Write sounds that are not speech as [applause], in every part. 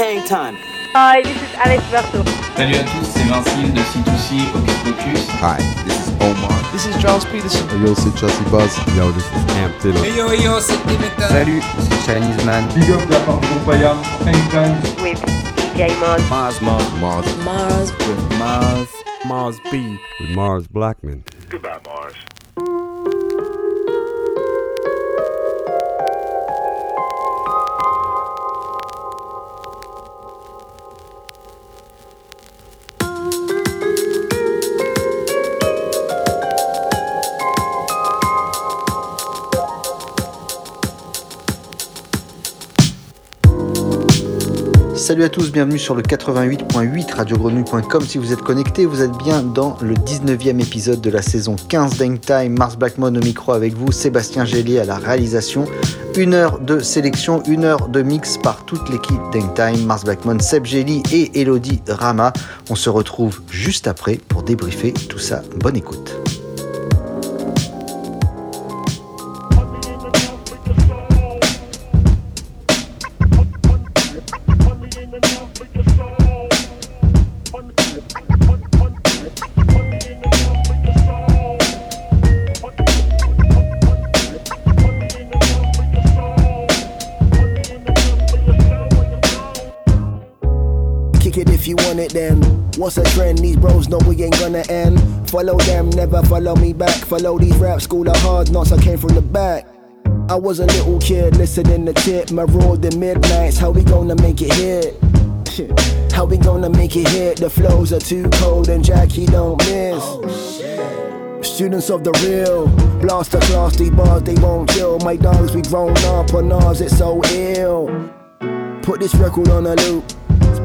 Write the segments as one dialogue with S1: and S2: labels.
S1: hang time.
S2: Hi, this is Alex Berto.
S3: Salut à tous, c'est 20Syl de C2C Hocus Pocus.
S4: Hi, this is Omar. This is Charles Peterson. Yo, c'est Chelsea Buzz. Yo, this is Cam Taylor. Hey
S2: yo, yo, c'est Dimitra. Salut,
S4: c'est Chinese Man.
S3: Big up la part de Payam, anytime.
S2: With DJ Mars.
S4: Mars, Mars, Mars. Mars. With Mars. Mars B. With Mars Blackmon.
S5: Salut à tous, bienvenue sur le 88.8 radiogrenouille.com. Si vous êtes connecté, vous êtes bien dans le 19e épisode de la saison 15 d'Hangtime. Mars Blackmon au micro avec vous, Sébastien Gélier à la réalisation. Une heure de sélection, une heure de mix par toute l'équipe d'Hangtime. Mars Blackmon, Seb Gély et Elodie Rama. On se retrouve juste après pour débriefer tout ça. Bonne écoute.
S6: Follow them, never follow me back. Follow these rap school of hard knocks, I came from the back. I was a little kid listening to tip, maraud the midnights. How we gonna make it hit? [laughs] How we gonna make it hit? The flows are too cold and Jackie don't miss. Oh, Students of the real, blast the class, these bars they won't kill. My dogs, we grown up on ours, it's so ill. Put this record on a loop.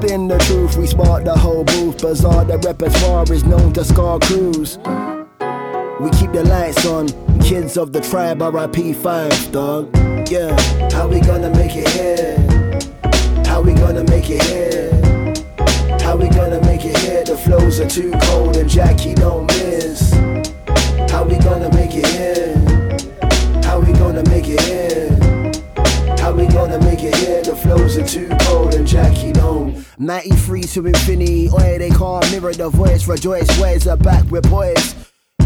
S6: Spin the truth, we spark the whole booth. Bizarre, the repertoire is known to scar crews. We keep the lights on. Kids of the tribe, RIP 5, dog. Yeah. How we gonna make it here? How we gonna make it here? How we gonna make it here? The flows are too cold and Jackie don't miss. How we gonna make it here? How we gonna make it here? We gonna make it here? The flows are too cold and Jackie don't. 93 to infinity, oi, they can't mirror the voice. Rejoice, where's the back? with boys.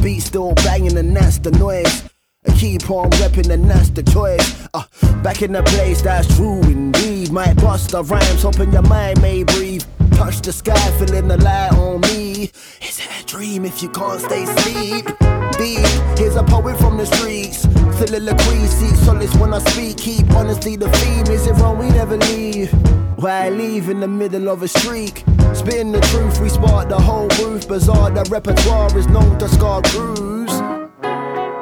S6: Beat still banging and that's the noise. I keep on repping and that's the choice. Uh, back in the place, that's true indeed. Might bust the rhymes, hoping your mind may breathe. Touch the sky, feeling the light on me. Is it a dream if you can't stay asleep? Deep, here's a poet from the streets. Soliloquy, seek solace when I speak. Keep honesty the theme. Is it wrong? We never leave. Why leave in the middle of a streak? Spitting the truth, we spark the whole roof. Bizarre, the repertoire is known to scar crews.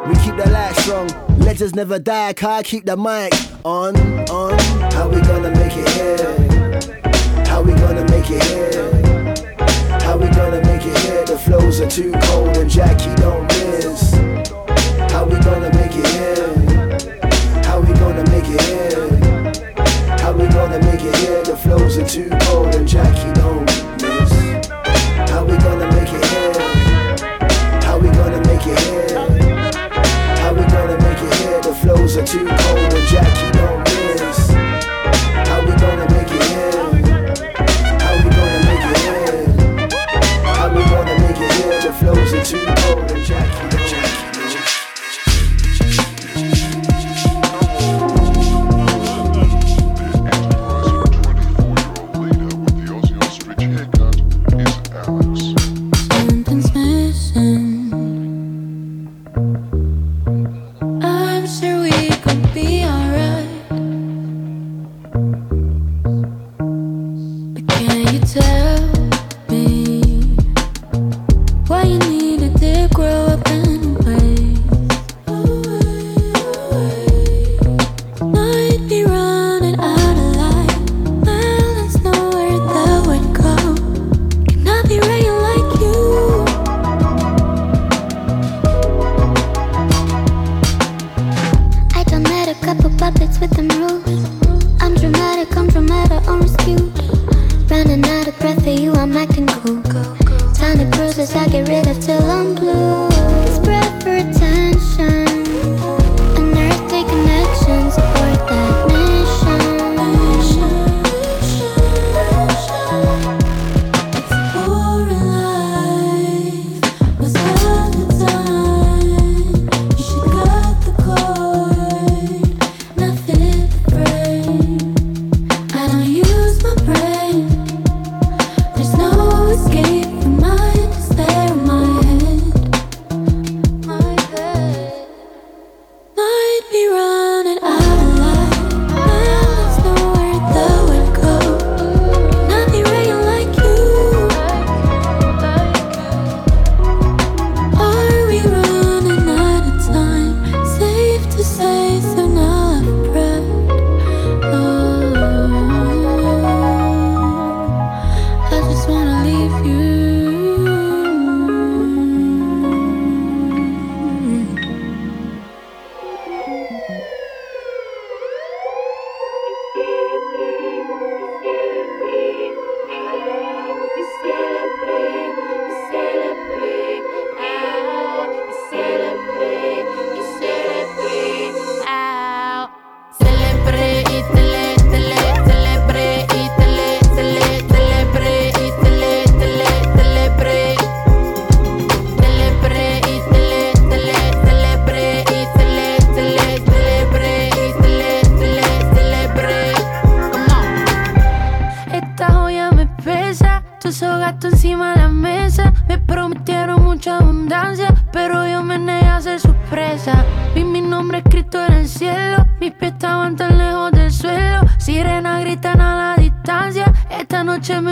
S6: We keep the light strong. Legends never die, car keep the mic on, on. How we gonna make it here? How we gonna make it here? How we gonna make it here? The flows are too cold and Jackie don't miss. How we gonna make it here? How we gonna make it here? How we gonna make it here? The flows are too cold and Jackie don't miss. How we gonna make it here? How we gonna make it here? How we gonna make it here? The flows are too cold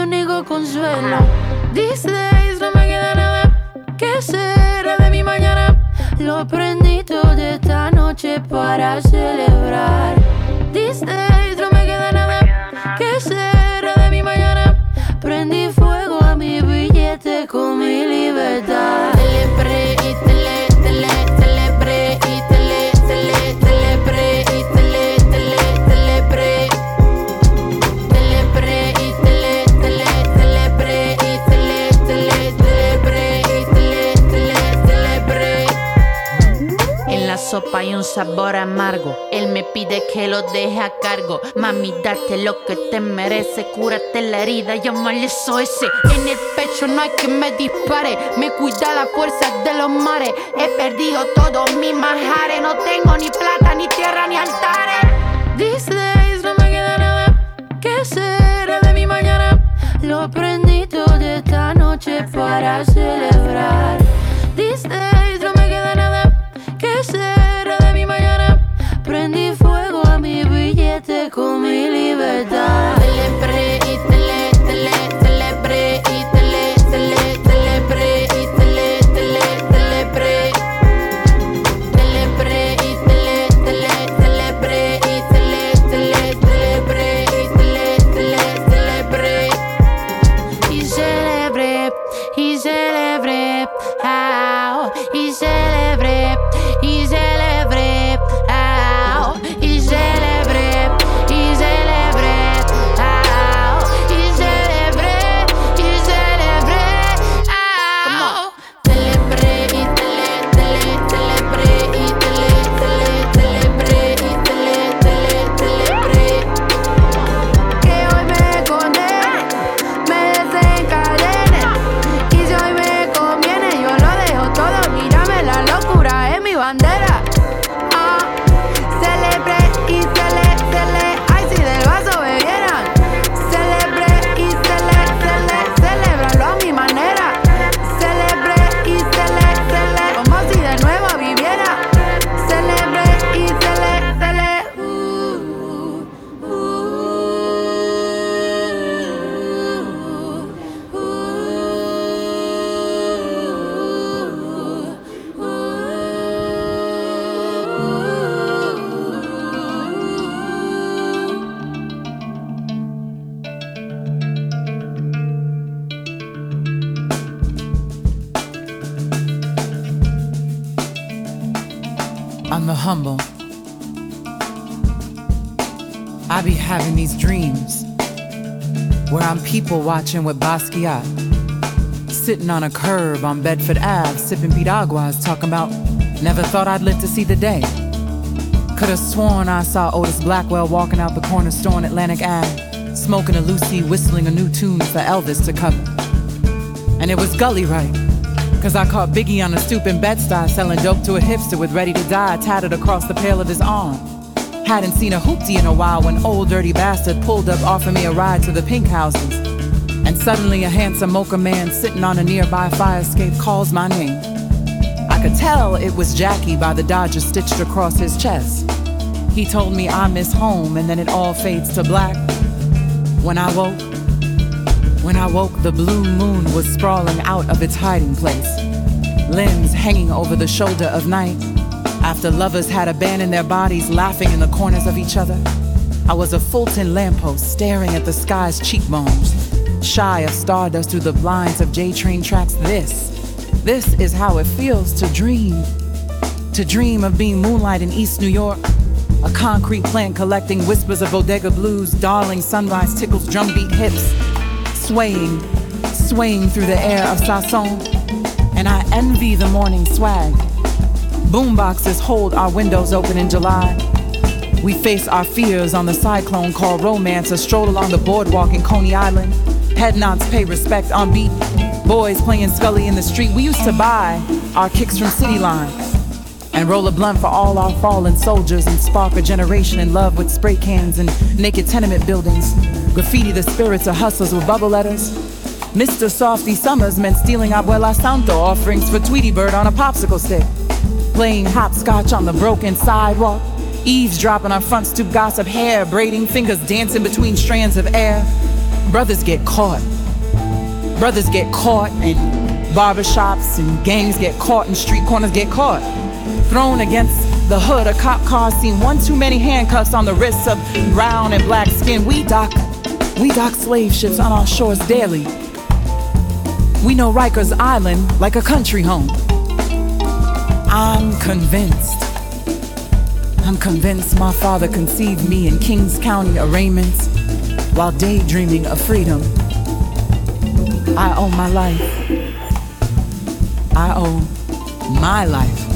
S7: único consuelo. These days no me queda nada. ¿Qué será de mi mañana? Lo prendí todo esta noche para celebrar. These days no me queda nada. ¿Qué será de mi mañana? Prendí fuego a mi billete con mi libertad.
S8: sopa un sabor amargo. Él me pide que lo deje a cargo. Mami, date lo que te merece, cúrate la herida, llama al SOS. En el pecho no hay que me dispare, me cuida la fuerza de los mares. He perdido todos mis majares, no tengo ni plata, ni tierra, ni altares.
S7: These days no me queda nada, ¿qué será de mi mañana? Lo aprendí toda esta noche para celebrar. con mi libertad.
S9: Watching with Basquiat, sitting on a curb on Bedford Ave, sipping piraguas, talking about never thought I'd live to see the day. Could have sworn I saw Otis Blackwell walking out the corner store on Atlantic Ave, smoking a Lucy, whistling a new tune for Elvis to cover. And it was Gully right. Cause I caught Biggie on a stoop in Bed-Stuy selling dope to a hipster with Ready to Die tatted across the pale of his arm. Hadn't seen a hoopty in a while when Ol' Dirty Bastard pulled up offering me a ride to the pink houses. And suddenly a handsome mocha man sitting on a nearby fire escape calls my name. I could tell it was Jackie by the Dodger stitched across his chest. He told me I miss home and then it all fades to black. When I woke, when I woke, the blue moon was sprawling out of its hiding place, limbs hanging over the shoulder of night. After lovers had abandoned their bodies, laughing in the corners of each other, I was a Fulton lamppost staring at the sky's cheekbones, shy of stardust through the blinds of J train tracks. This, this is how it feels to dream. To dream of being moonlight in East New York, a concrete plant collecting whispers of bodega blues, darling sunrise tickles drumbeat hips, swaying, swaying through the air of Sasson. And I envy the morning swag. Boomboxes hold our windows open in July. We face our fears on the cyclone called romance, a stroll along the boardwalk in Coney Island. Head nods pay respect on beat. Boys playing Scully in the street. We used to buy our kicks from City Line and roll a blunt for all our fallen soldiers and spark a generation in love with spray cans and naked tenement buildings. Graffiti the spirits of hustlers with bubble letters. Mr. Softee Summers meant stealing Abuela Santo offerings for Tweety Bird on a popsicle stick. Playing hopscotch on the broken sidewalk. Eavesdropping on front stoop gossip, hair braiding, fingers dancing between strands of air. Brothers get caught. Brothers get caught in barbershops and gangs get caught and street corners get caught. Thrown against the hood of cop cars, seen one too many handcuffs on the wrists of brown and black skin. We dock, we dock slave ships on our shores daily. We know Rikers Island like a country home. I'm convinced. I'm convinced my father conceived me in Kings County arraignments while daydreaming of freedom. I owe my life. I owe my life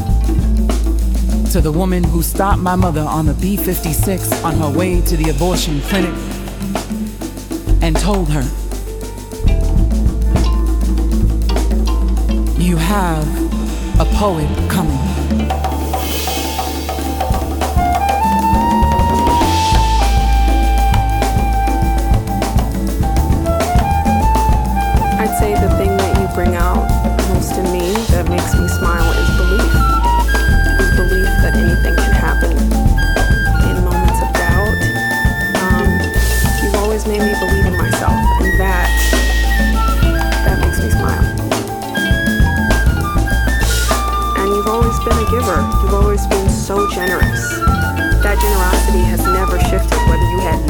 S9: to the woman who stopped my mother on the B 56 on her way to the abortion clinic and told her, You have a poet coming.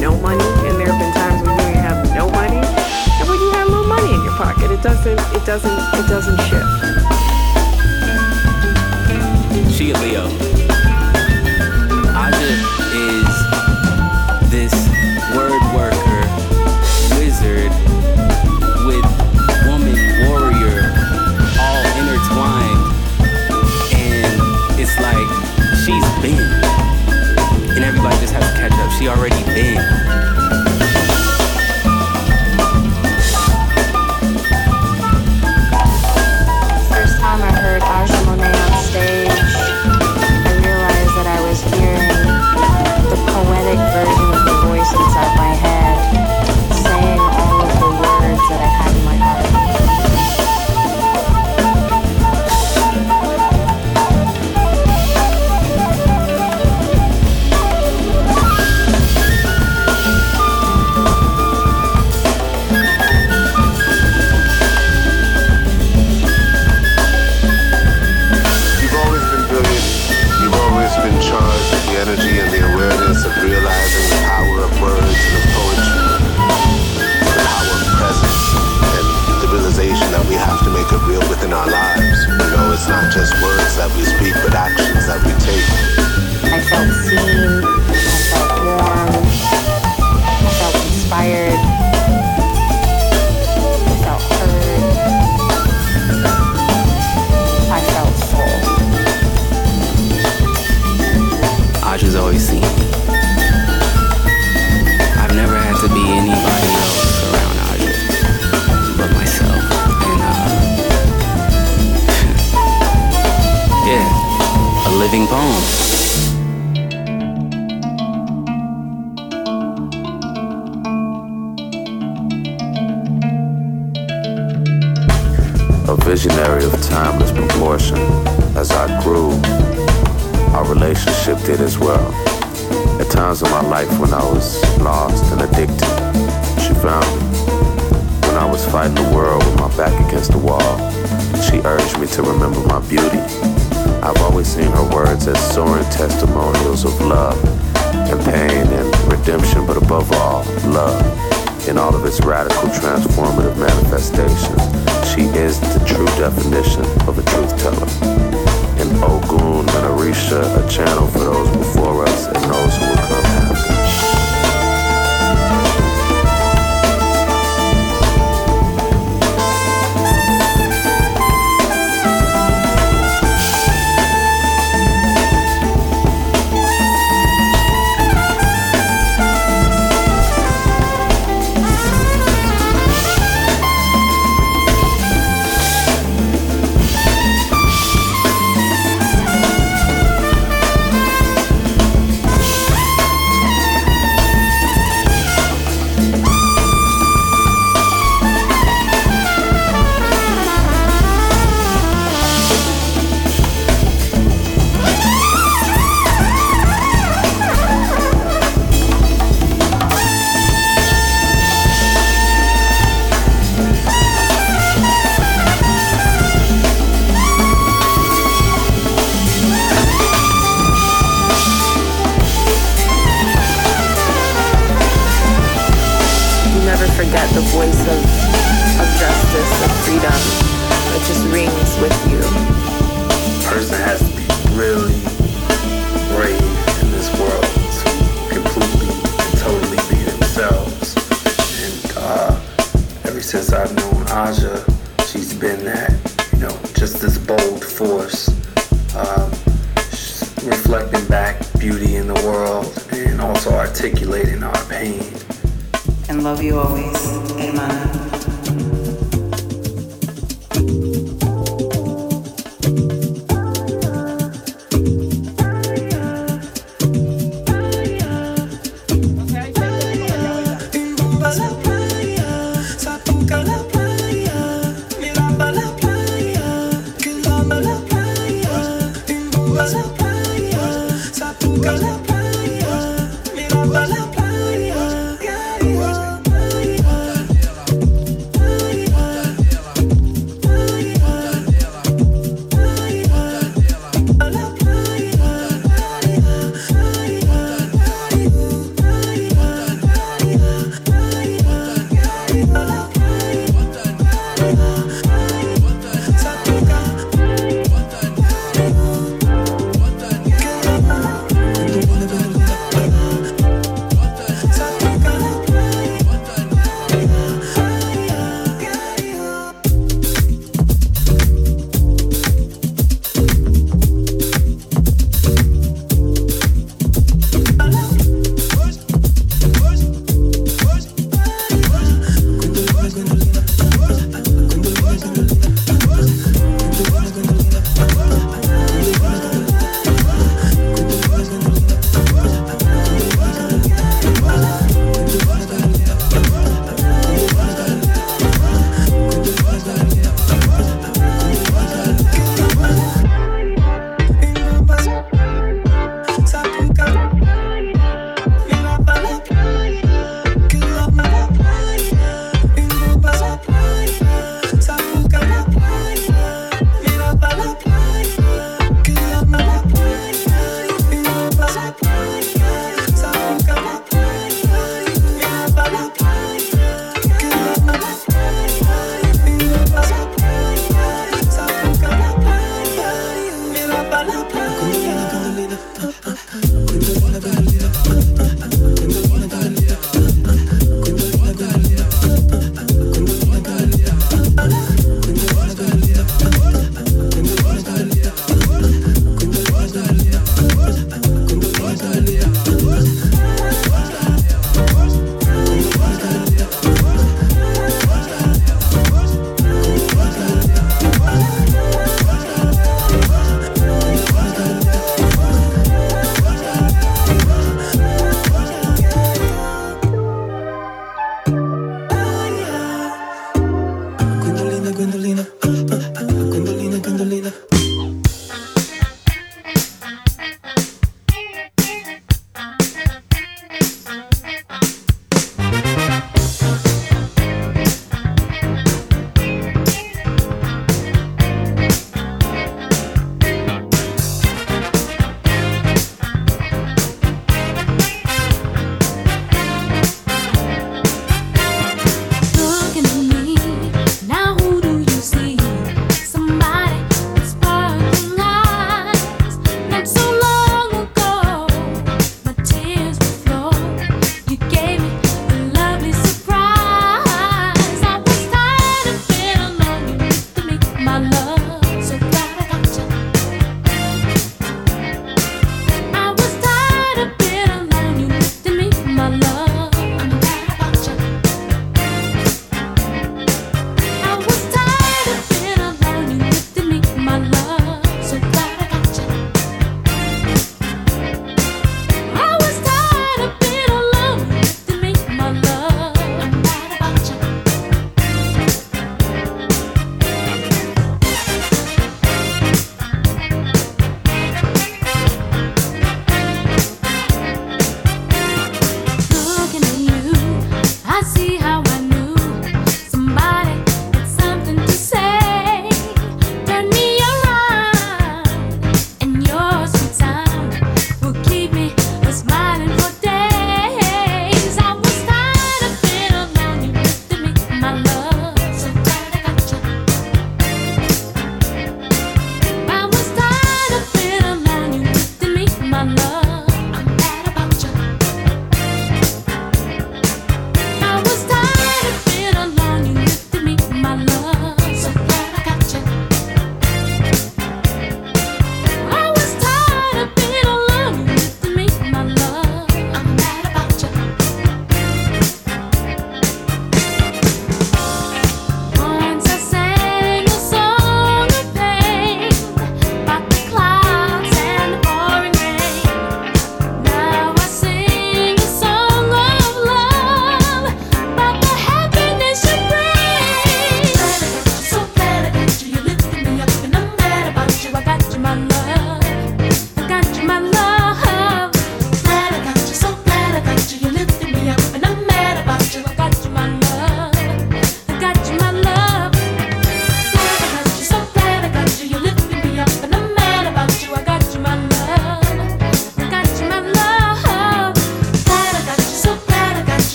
S10: No money, and there have been times when you have no money, and when you had a little money in your pocket, it doesn't, it doesn't, it doesn't shift.
S11: She a Leo.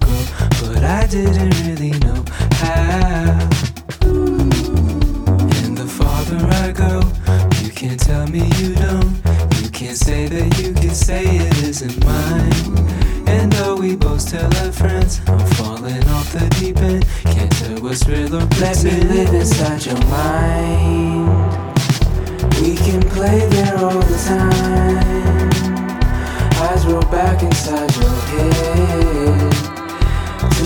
S12: Wanted us to grow, but I didn't really know how. And the farther I go, you can't tell me you don't. You can't say that you can say it isn't mine. And though we both tell our friends, I'm falling off the deep end. Can't tell what's real or Let me live inside your mind. We can play there all the time. Eyes roll back inside your head.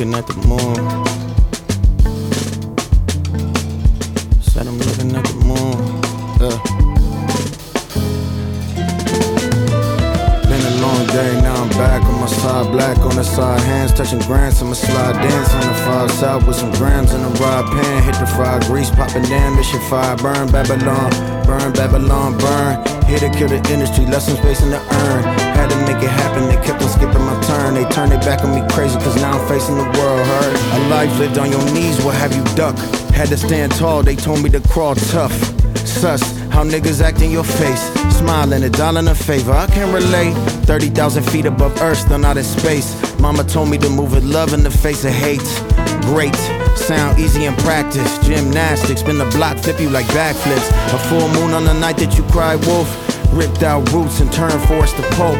S13: Looking at the moon. Said I'm looking at the moon. Yeah. Been a long day, now I'm back on my side, black on the side, hands touching grants. I'ma slide dance on the five south with some grams in the rod pan. Hit the fire grease, popping damn, shit fire. Burn Babylon, burn Babylon, burn. Here to kill the industry, left some space in the urn. To make it happen, they kept on skipping my turn. They turned their back on me crazy, cause now I'm facing the world hurt. A life lived on your knees, what have you duck? Had to stand tall, they told me to crawl tough. Sus, how niggas act in your face. Smiling, a dollar in a favor, I can relate. 30,000 feet above earth, still not in space. Mama told me to move with love in the face of hate. Great, sound easy in practice. Gymnastics, spin the block, flip you like backflips. A full moon on the night that you cried wolf. Ripped out roots and turned forest to pulp.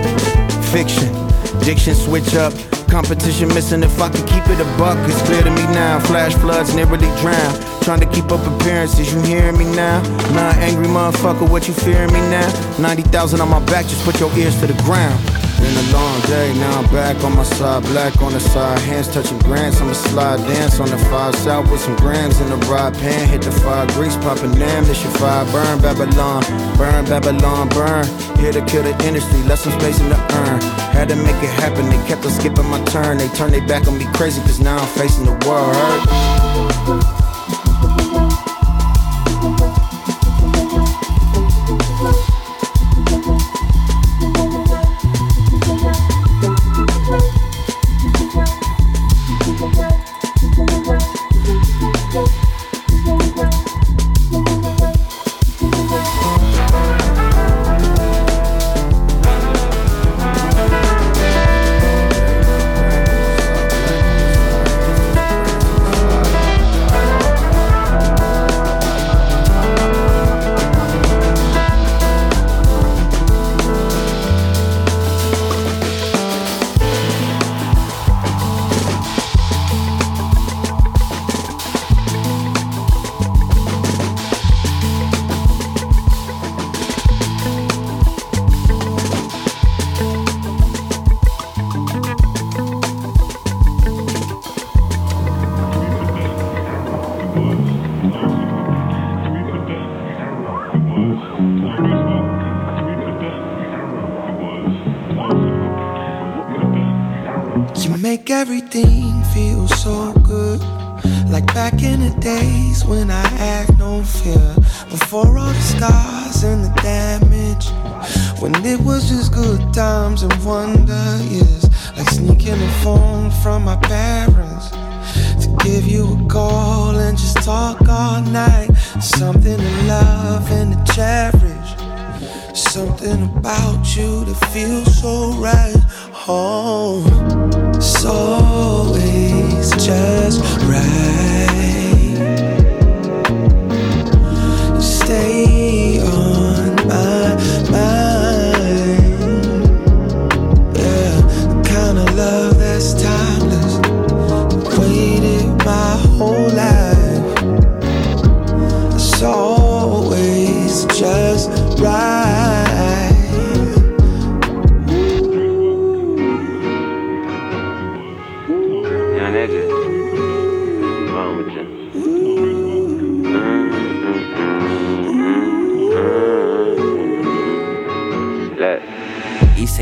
S13: Fiction, diction switch up. Competition missing if I could keep it a buck. It's clear to me now. Flash floods nearly drown. Trying to keep up appearances, you hearing me now? Not angry motherfucker, what you fearing me now? 90,000 on my back, just put your ears to the ground. Been a long day, now I'm back on my side, black on the side, hands touching grants. I'ma slide dance on the five south with some grams in the rod pan. Hit the fire grease, popping damn, this your fire burn Babylon, burn Babylon, burn. Here to kill the industry, left some space in the urn. Had to make it happen, they kept on skipping my turn. They turned their back on me crazy, cause now I'm facing the world hurt.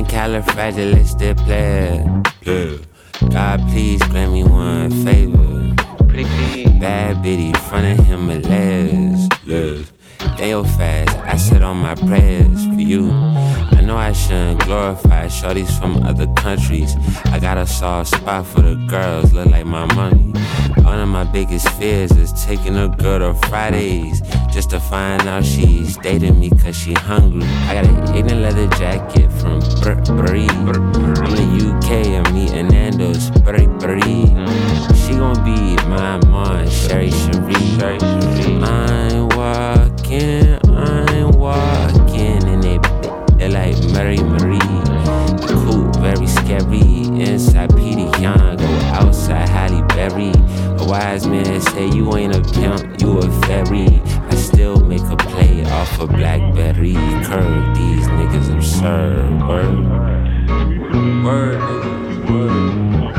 S14: Califragilisticplayer.
S15: Yeah. God, please grant me one favor. Bad bitty, front of Himalayas. Yes. They all fast, I sit on my prayers for you. I know I shouldn't glorify shorties from other countries. I got a soft spot for the girls, look like my money. One of my biggest fears is taking a girl to Fridays just to find out she's dating me cause she hungry. I got an ignorant leather jacket from Br- I'm in the UK, I'm eating Nando's Brie. She gon' be my mom, Sherry Cherie. I'm walking, walking, and they they like Mary Marie. Cool, very scary. Inside Peter Young, go
S16: outside Halle Berry. A wise man say you ain't a pimp, you a fairy. I still make a play off a Blackberry curve. These niggas absurd. Word, word, word.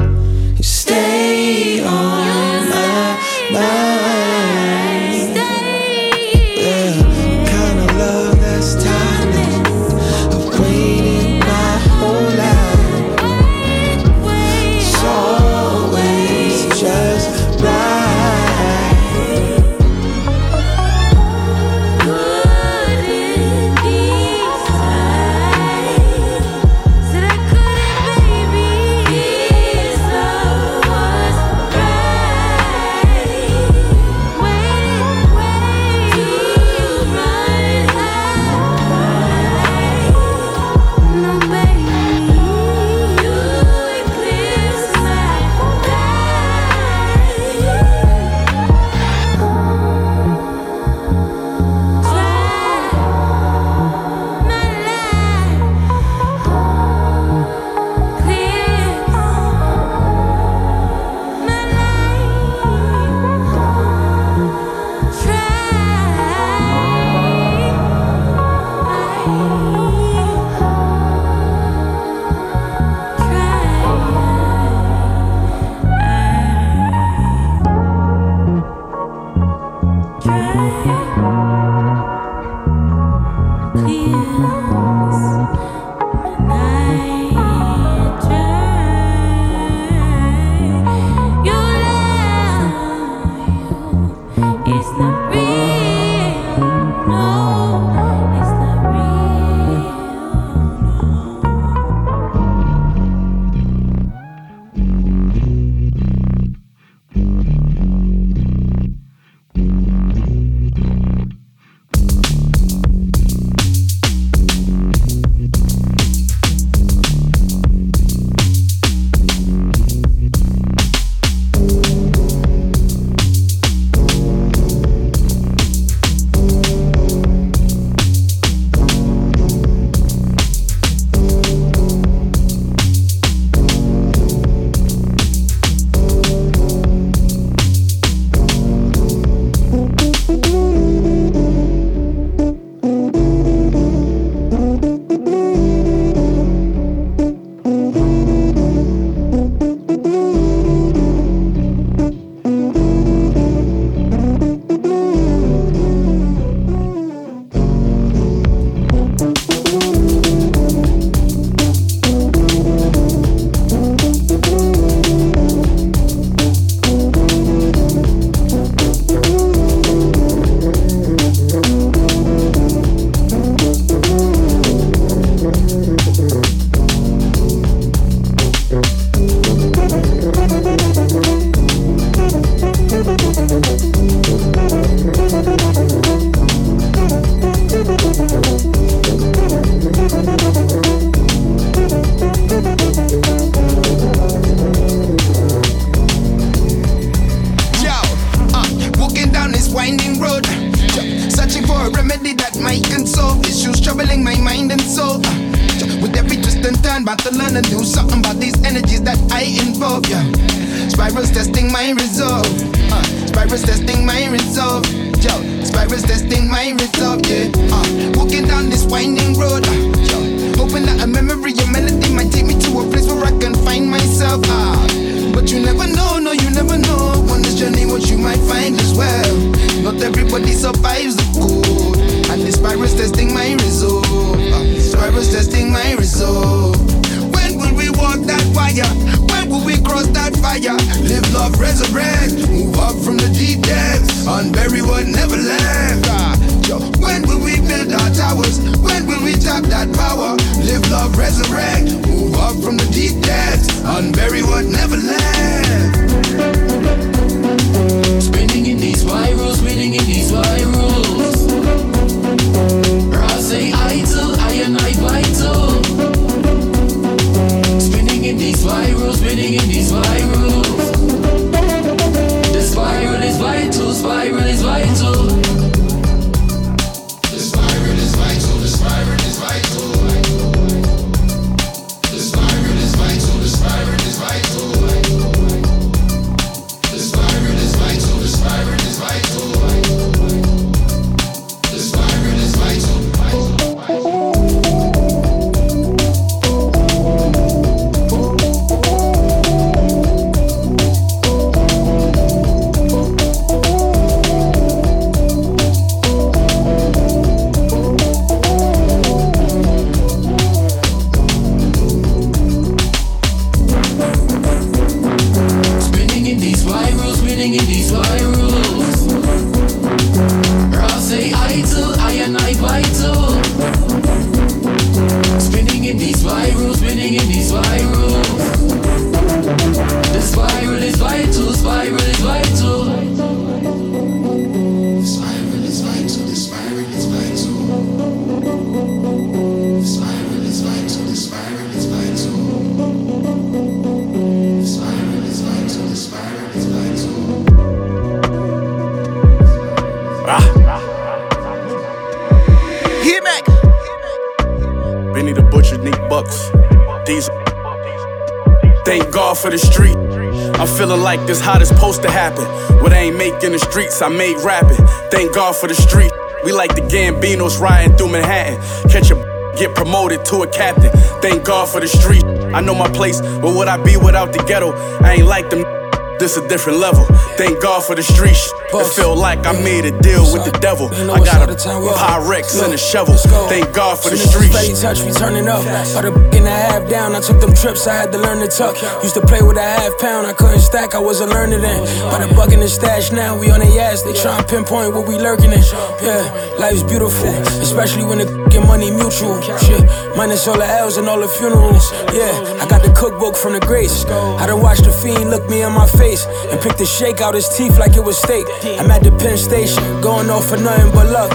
S17: I made rapping. Thank God for the street. We like the Gambinos riding through Manhattan. Catch a get promoted to a captain. Thank God for the street. I know my place, but would I be without the ghetto? I ain't like them. This a different level. Thank God for the streets. It feel like I made a deal with the devil. I got a
S18: Pyrex and a
S17: shovel. Thank God for the streets. Steady
S18: touch, we turning up. Got a in a half down. I took them trips, I had to learn to tuck. Used to play with a half pound, I couldn't stack, I wasn't learning then. But a buck in the stash now, we on the ass. They try and pinpoint what we lurking in. Yeah, life's beautiful, especially when the get money mutual. Shit, minus all the L's and all the funerals. Yeah, I got the cookbook from the greats. I done watched the fiend look me in my face and pick the shake out his teeth like it was steak. I'm at the Penn Station, going off for nothing but luck.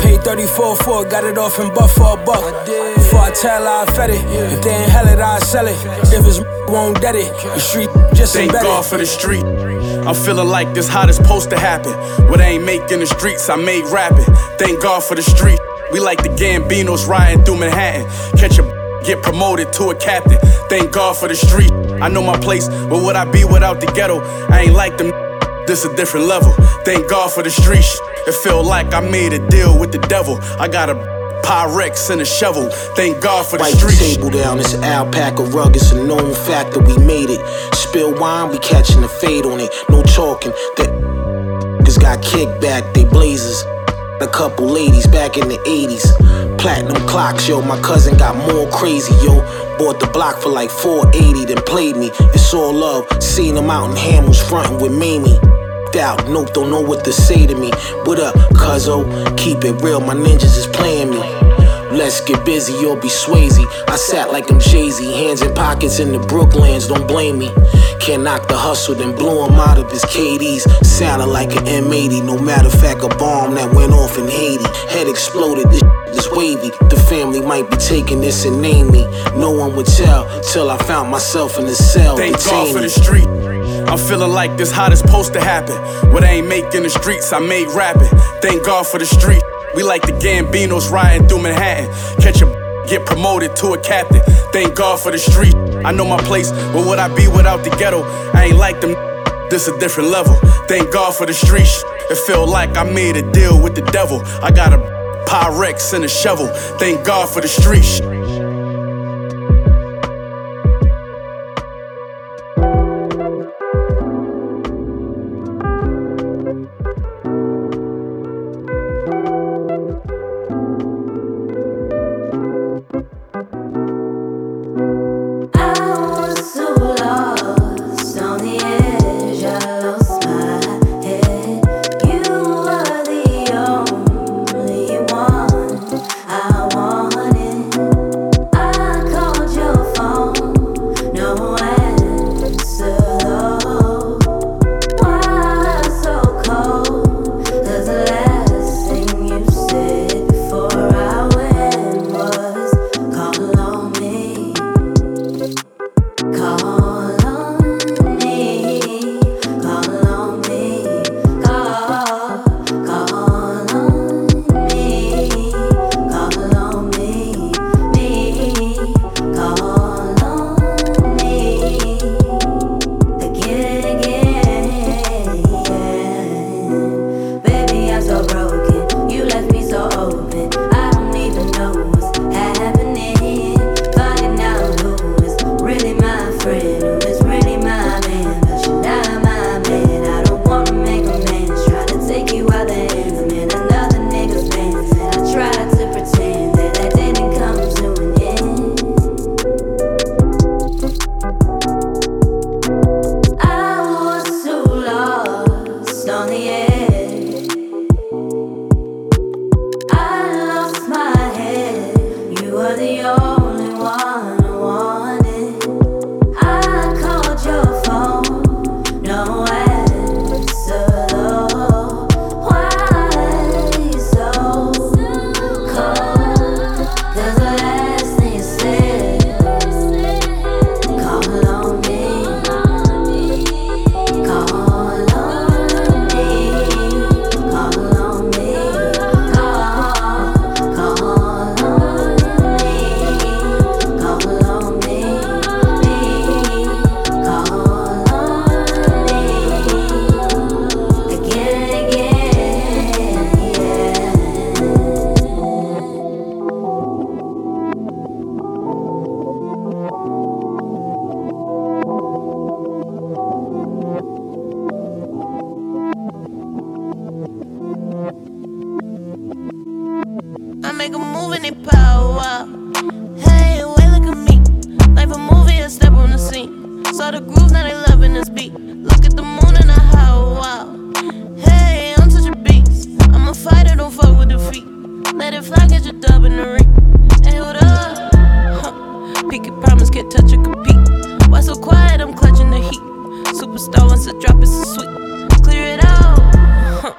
S18: Paid 34 for it, got it off in buff for a buck. Before I tell I fed it, if they ain't hell it, I sell it. If it's won't dead it, the street just Thank embedded. God
S17: for the street. I'm feeling like this how it's supposed to happen. What I ain't making the streets, I made rapping. Thank God for the street. We like the Gambinos riding through Manhattan. Catch a get promoted to a captain. Thank God for the street. I know my place, but would I be without the ghetto? I ain't like them. This a different level. Thank God for the streets. It feel like I made a deal with the devil. I got a Pyrex and a shovel. Thank God for the Wipe streets. the
S19: table down, it's an alpaca rug, it's a known fact that we made it. Spill wine, we catching the fade on it. No talking, that [laughs] niggas got kickback, they blazers. A couple ladies back in the 80s. Platinum clocks, yo, my cousin got more crazy, yo. Bought the block for like 480, then played me. It's all love, seen him out in Hamels frontin' with Mamie. Doubt, nope, don't know what to say to me. What up, cuzzo? Keep it real, my ninjas is playing me. Let's get busy, you'll be Swayze. I sat like I'm Jay Z, hands in pockets in the Brooklands, don't blame me. Can't knock the hustle, then blew him out of his KDs. Sounded like an M80, no matter of fact, a bomb that went off in Haiti. Head exploded, this is wavy. The family might be taking this and name me. No one would tell till I found myself in the cell. Thank God for the
S17: street. I'm feeling like this how it's supposed to happen. What I ain't making the streets, I made rapping. Thank God for the street. We like the Gambinos riding through Manhattan. Catch a get promoted to a captain. Thank God for the street. I know my place, but would I be without the ghetto? I ain't like them. This a different level. Thank God for the streets. It felt like I made a deal with the devil. I got a Pyrex and a shovel. Thank God for the streets.
S20: star once I drop it so sweet. Clear it out. Huh.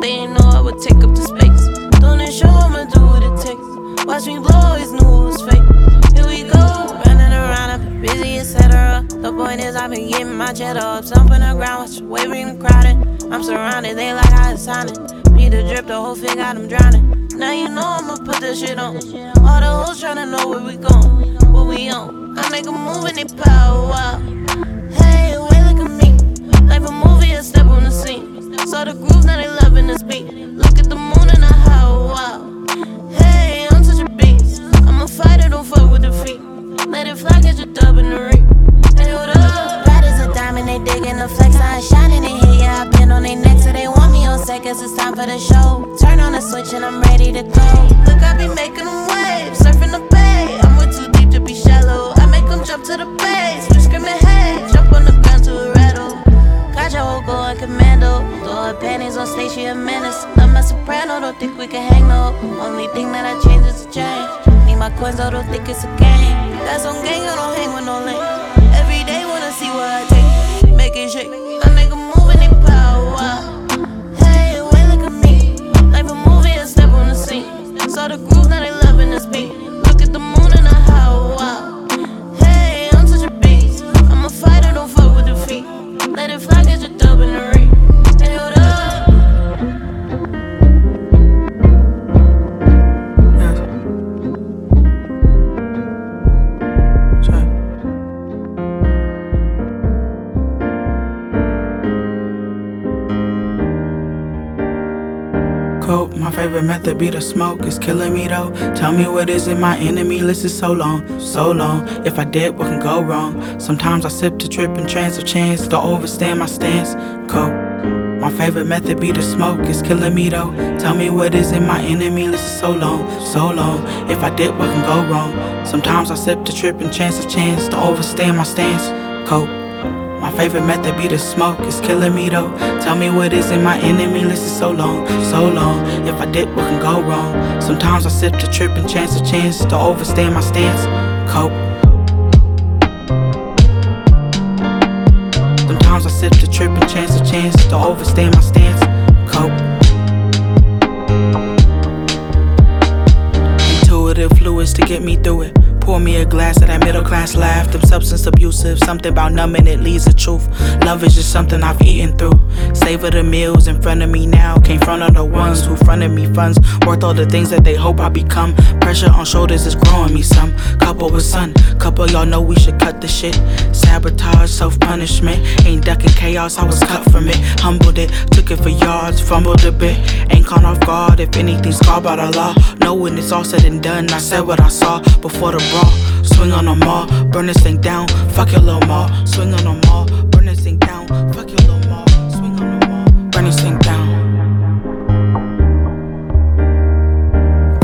S20: They ain't know I would take up the space. Don't even show I'ma do what it takes. Watch me blow, always knew it fake. Here we go, running around, I've been busy, etc. The point is I've been getting my jet up, jumping the ground, watch the wave waving crowded. I'm surrounded, they like how it's sounded. Need the drip, the whole thing got them drowning. Now you know I'ma put this shit on. All the hoes tryna know where we going, what we on. I make a move and they power up. saw the groove, now they loving this beat. Look at the moon and I howl, wow. Hey, I'm such a beast. I'm a fighter, don't fuck with defeat. Let it fly, get your dub in the ring. Hey, what up? as a diamond, they digging the flex. I ain't shining, they hate, yeah, I been on their necks, so they want me on set, it's time for the show. Turn on the switch and I'm ready to go. Look, I be making all those think it's a game.
S21: Smoke, it's killing me though. Tell me what is it, my enemy list is so long, so long. If I did, what can go wrong? Sometimes I sip to trip and chance of chance, don't overstand my stance. Cope. My favorite method be the smoke, it's killing me though. Tell me what is it, my enemy list is so long, so long. If I did, what can go wrong? Sometimes I sip to trip and chance of chance, don't overstand my stance. Cope. My favorite method be the smoke, it's killing me though. Tell me what is in my enemy list is so long, so long. If I did, what can go wrong? Sometimes I sip to trip and chance a chance to overstand my stance. Cope. Sometimes I sip to trip and chance a chance to overstand my stance. Cope. Intuitive fluids to get me through it. Pour me a glass of that middle class laugh. Them substance abusive, something about numbing it leads the truth. Love is just something I've eaten through. Savor the meals in front of me now. Came front of the ones who fronted me funds. Worth all the things that they hope I become. Pressure on shoulders is growing me some. Couple with sun. Couple y'all know we should cut the shit. Sabotage, self punishment. Ain't ducking chaos, I was cut from it. Humbled it, took it for yards, fumbled a bit. Ain't caught off guard if anything's called by the law. Knowing it's all said and done, I said what I saw before the raw. Swing on them all, burn this thing down. Fuck your little mall. Swing on them all, burn this thing down. Fuck your little mall. Swing on them all, burn this thing down.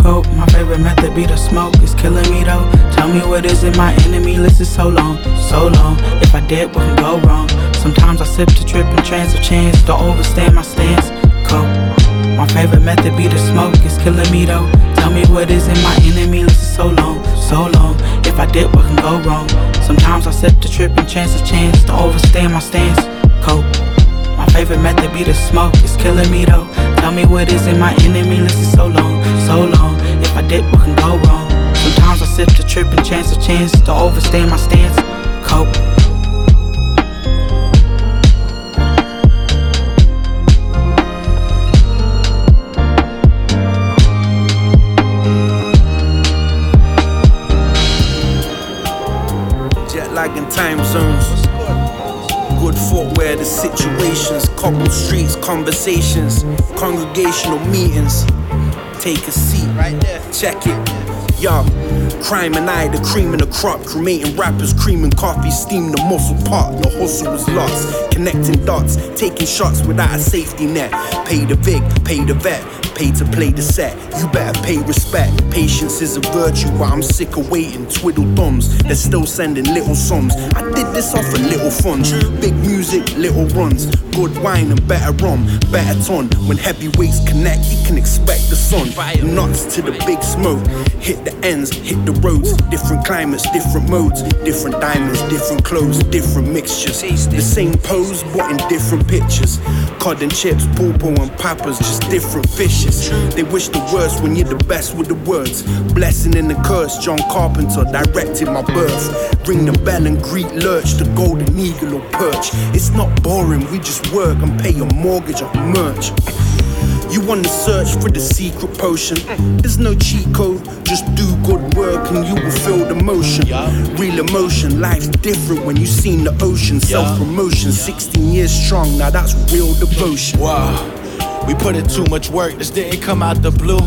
S21: Cope, my favorite method be the smoke. It's killing me though. Tell me what is it, my enemy list is so long, so long. If I did, can go wrong? Sometimes I sip to trip and chance of chance to overstand my stance. Cope. My favorite method be the smoke, it's killing me though. Tell me what is in my enemy list is so long, so long. If I did, what can go wrong? Sometimes I sip to trip and chance a chance to overstand my stance. Cope. My favorite method be the smoke, it's killing me though. Tell me what is in my enemy list is so long, so long. If I did, what can go wrong? Sometimes I sip to trip and chance a chance to overstand my stance. Cope.
S22: In time zones. Good footwear, the situations, cobbled streets, conversations, congregational meetings. Take a seat, right there. Check it. Yo, crime and I, the cream in the crop, cremating rappers, creaming coffee, steam the muscle part. The hustle was lost, connecting dots, taking shots without a safety net. Pay the vig, pay the vet, pay to play the set. You better pay respect. Patience is a virtue, but I'm sick of waiting. Twiddle thumbs, they're still sending little sums. I did this off a little funds. Big music, little runs. Good wine and better rum, better ton. When heavyweights connect, you can expect the sun. Nuts to the big smoke. Hit the ends, hit the roads. Different climates, different modes. Different diamonds, different clothes, different mixtures. The same pose, but in different pictures. Cod and chips, pawpaw and papas, just different fishes. They wish the worst when you're the best with the words. Blessing and the curse, John Carpenter directed my birth. Ring the bell and greet Lurch, the golden eagle or perch. It's not boring, we just work and pay a mortgage of merch. You wanna search for the secret potion? There's no cheat code, just do good work and you will feel the motion. Real emotion, life's different when you've seen the ocean. Self promotion, 16 years strong, now that's real devotion.
S19: Wow. We put in too much work, this didn't come out the blue.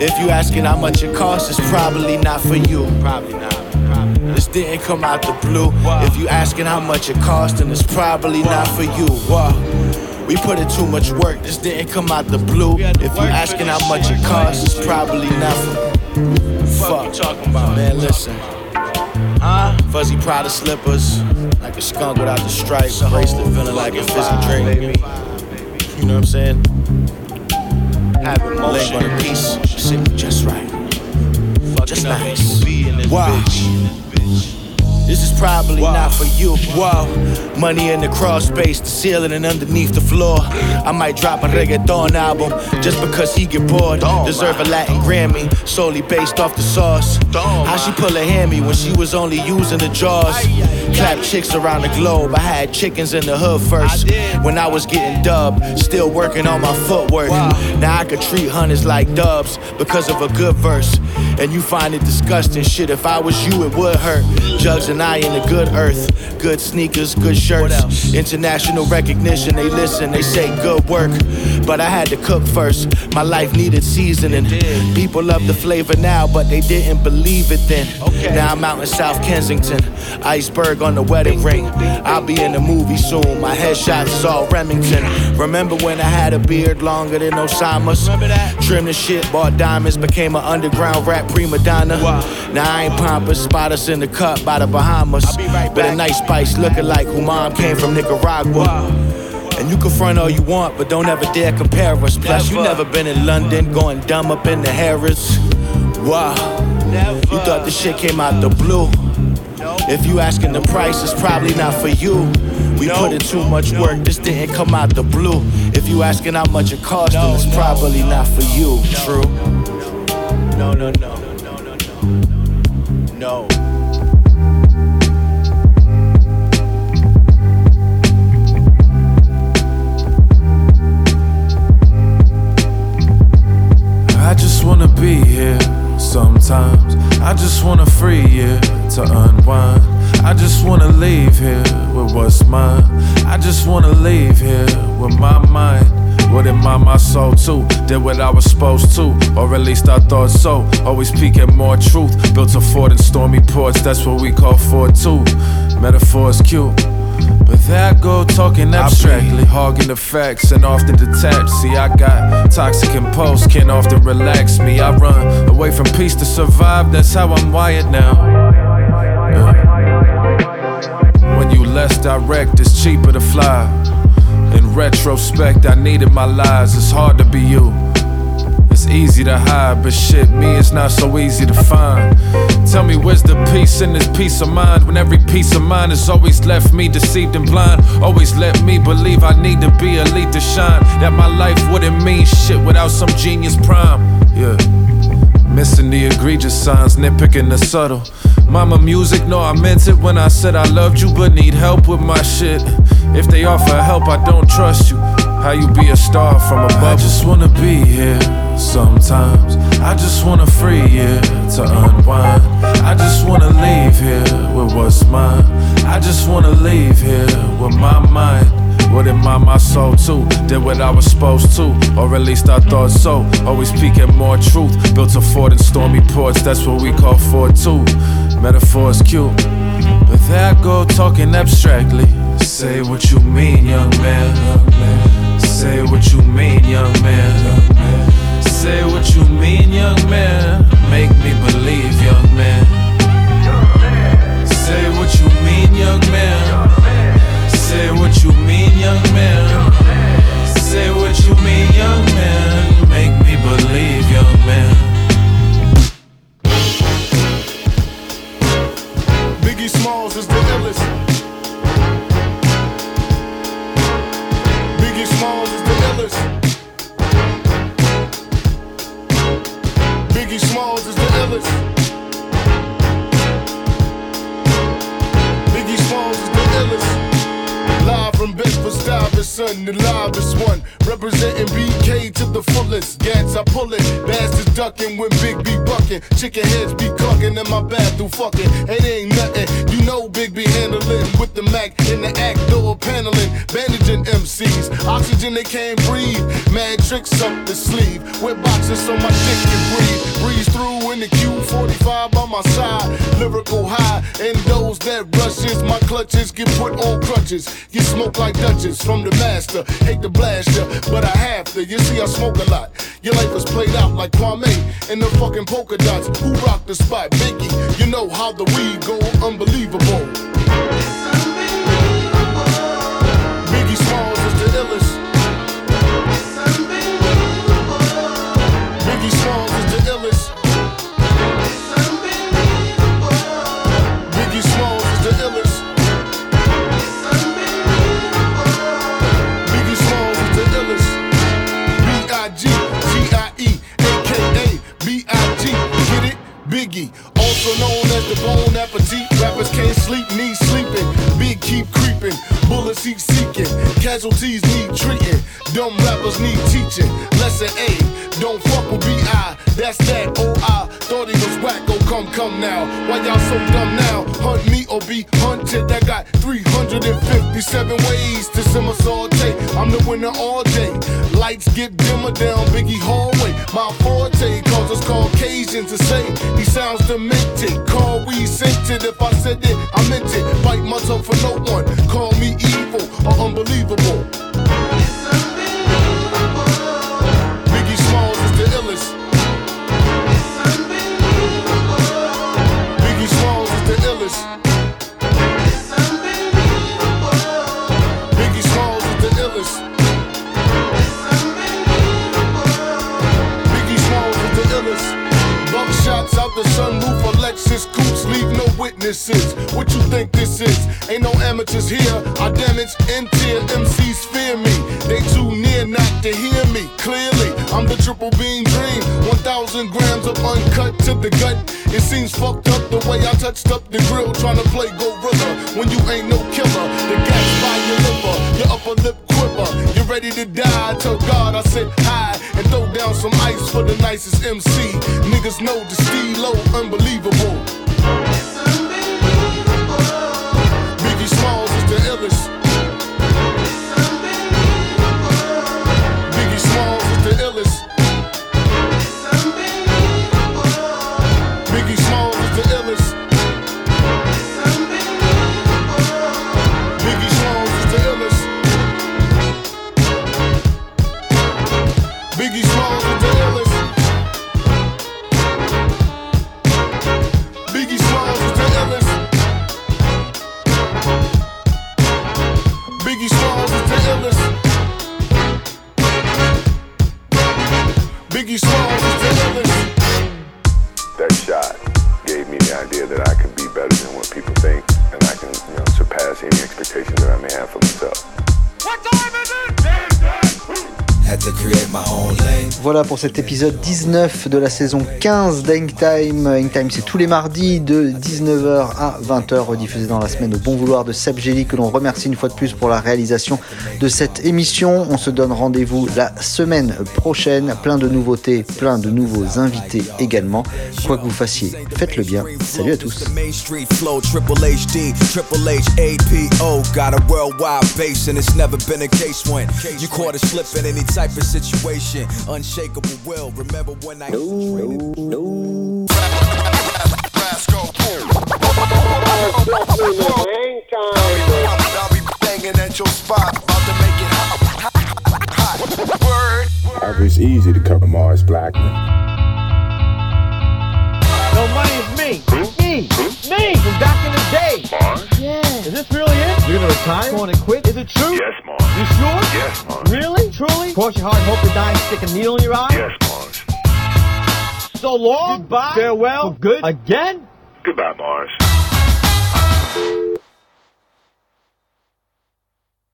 S19: If you asking how much it costs, it's probably not for you. Probably not. This didn't come out the blue. If you asking how much it costs, then it's probably not for you. Wow. We put in too much work, this didn't come out the blue. If you're asking how much it costs, it's probably not Fuck, talking about? man, listen. Huh? Fuzzy Prada slippers, like a skunk without the stripes. Bracelet feeling like a fizzy drink. You know what I'm saying? Having leg on a piece, sitting just right. Just nice.
S22: Wow.
S19: This is probably not for you. Whoa. Money in the crawl space, the ceiling and underneath the floor. I might drop a reggaeton album just because he get bored. Deserve a Latin Grammy, solely based off the sauce. How she pull a hammy when she was only using the jaws. Clap chicks around the globe. I had chickens in the hood first. When I was getting dubbed, still working on my footwork. Now I could treat hunters like dubs because of a good verse. And you find it disgusting. Shit, if I was you, it would hurt. Jugs and I in the good earth. Good sneakers, good shirts. International recognition, they listen, they say good work. But I had to cook first. My life needed seasoning. People love the flavor now, but they didn't believe it then. Now I'm out in South Kensington. Iceberg on the wedding ring. I'll be in the movie soon. My headshot is all Remington. Remember when I had a beard longer than Osama's? Remember that? Trimmed the shit, bought diamonds, became an underground rap prima donna. Now I ain't pompous, spot us in the cut by the Bahamas. With a nice spice looking like who mom came from Nicaragua. And you can front all you want, but don't ever dare compare us. Plus, you never been in London, going dumb up in the Harrods. Wow.
S22: You thought the shit came
S19: out the blue. If you asking the price, it's probably not for you. We put in too much work, this didn't come out the blue. If you asking how much it cost, then it's probably not for you. True. No, no, no,
S22: no, no,
S19: no. No.
S23: I just wanna be here sometimes. I just wanna free you to unwind. I just wanna leave here with what's mine. I just wanna leave here with my mind. What in my, my soul too? Did what I was supposed to, or at least I thought so. Always peeking more truth. Built a fort in stormy ports, that's what we call Fort 2. Metaphors cute. But there I go talking abstractly, hogging the facts and often detached. See, I got toxic impulse, can't often relax me. I run away from peace to survive, that's how I'm wired now. Less direct, it's cheaper to fly. In retrospect, I needed my lies, it's hard to be you. It's easy to hide, but shit, me, it's not so easy to find. Tell me, where's the peace in this peace of mind? When every piece of mind has always left me deceived and blind. Always let me believe I need to be elite to shine. That my life wouldn't mean shit without some genius prime. Yeah. Missing the egregious signs, nitpicking the subtle. Mama music, no, I meant it when I said I loved you, but need help with my shit. If they offer help, I don't trust you. How you be a star from above? I just wanna be here sometimes. I just wanna free you to unwind. I just wanna leave here with what's mine. I just wanna leave here with my mind. In my, my soul too? Did what I was supposed to, or at least I thought so. Always peeking more truth. Built a fort in stormy ports, that's what we call Fort 2. Metaphors cute. But there I go talking abstractly. Say what you mean, young man. Say what you mean, young man. Say what you mean, young man. Make me believe, young man. Say what you mean, young man. Say what you mean, young man. Say what you mean, young man. Make me believe, young man. Biggie Smalls is the illest. Stuyvesant, the livest one. Representing BK to the fullest. Gats, I pull it. Bastards ducking when Big B bucking. Chicken heads be clucking in my bathroom fucking. It ain't nothing. You know Big B handling with the Mac in the act door paneling. Bandaging MCs. Oxygen they can't breathe. Mad tricks up the sleeve. With boxes so my dick can breathe. Breeze through in the Q45 by my side. Lyrical high. And those that rushes, my clutches get put on crutches. You smoke like Duchess from the Hate to blast ya, but I have to. You see, I smoke a lot. Your life is played out like Kwame and the fucking polka dots. Who rock the spot? Biggie. You know how the weed go unbelievable. Biggie Smalls is the Casualties need treating. Dumb rappers need teaching. Lesson A, don't fuck with B.I. That's that. Oh, I thought he was whack. Oh, come, come now. Why y'all so dumb now? Hunt me or be hunted. I got 357 ways to simmer saute. I'm the winner all day. Lights get dimmer down Biggie hallway. My forte cause it's Caucasian to say he sounds demented. Call we scented. If I said it, I meant it. My tongue for no one. Call me evil or unbelievable. No amateurs here. I damage in MCs fear me. They too near not to hear me clearly. I'm the triple beam dream. 1,000 grams of uncut to the gut. It seems fucked up the way I touched up the grill trying to play gorilla when you ain't no killer. The gas by your liver, your upper lip quiver. You're ready to die? Tell God I said hi and throw down some ice for the nicest MC. Niggas know the stilo unbelievable.
S5: Voilà pour cet épisode 19 de la saison 15 d'Ink Time. Ink Time, c'est tous les mardis de 19h à 20h, rediffusé dans la semaine au bon vouloir de Seb Gelli, que l'on remercie une fois de plus pour la réalisation de cette émission. On se donne rendez-vous la semaine prochaine. Plein de nouveautés, plein de nouveaux invités également. Quoi que vous fassiez, faites-le bien. Salut à tous.
S22: Unshakable will. Remember when I. No, no.
S24: I'll be banging at your spot, about to make it hot. hot. Word. It's easy to cover Mars Blackmon. No money is me.
S22: Me. Me from back in the day.
S24: Mars? Yeah. Is this really it? You're gonna
S22: retire?
S24: You
S22: Going to quit?
S24: Is it true? Yes, Mars. You sure? Yes, Mars. Really?
S22: Truly? Cross your heart hope to die stick a needle in your eye?
S24: Yes, Mars. So long. Goodbye. Farewell. For
S22: good. Again?
S24: Goodbye, Mars.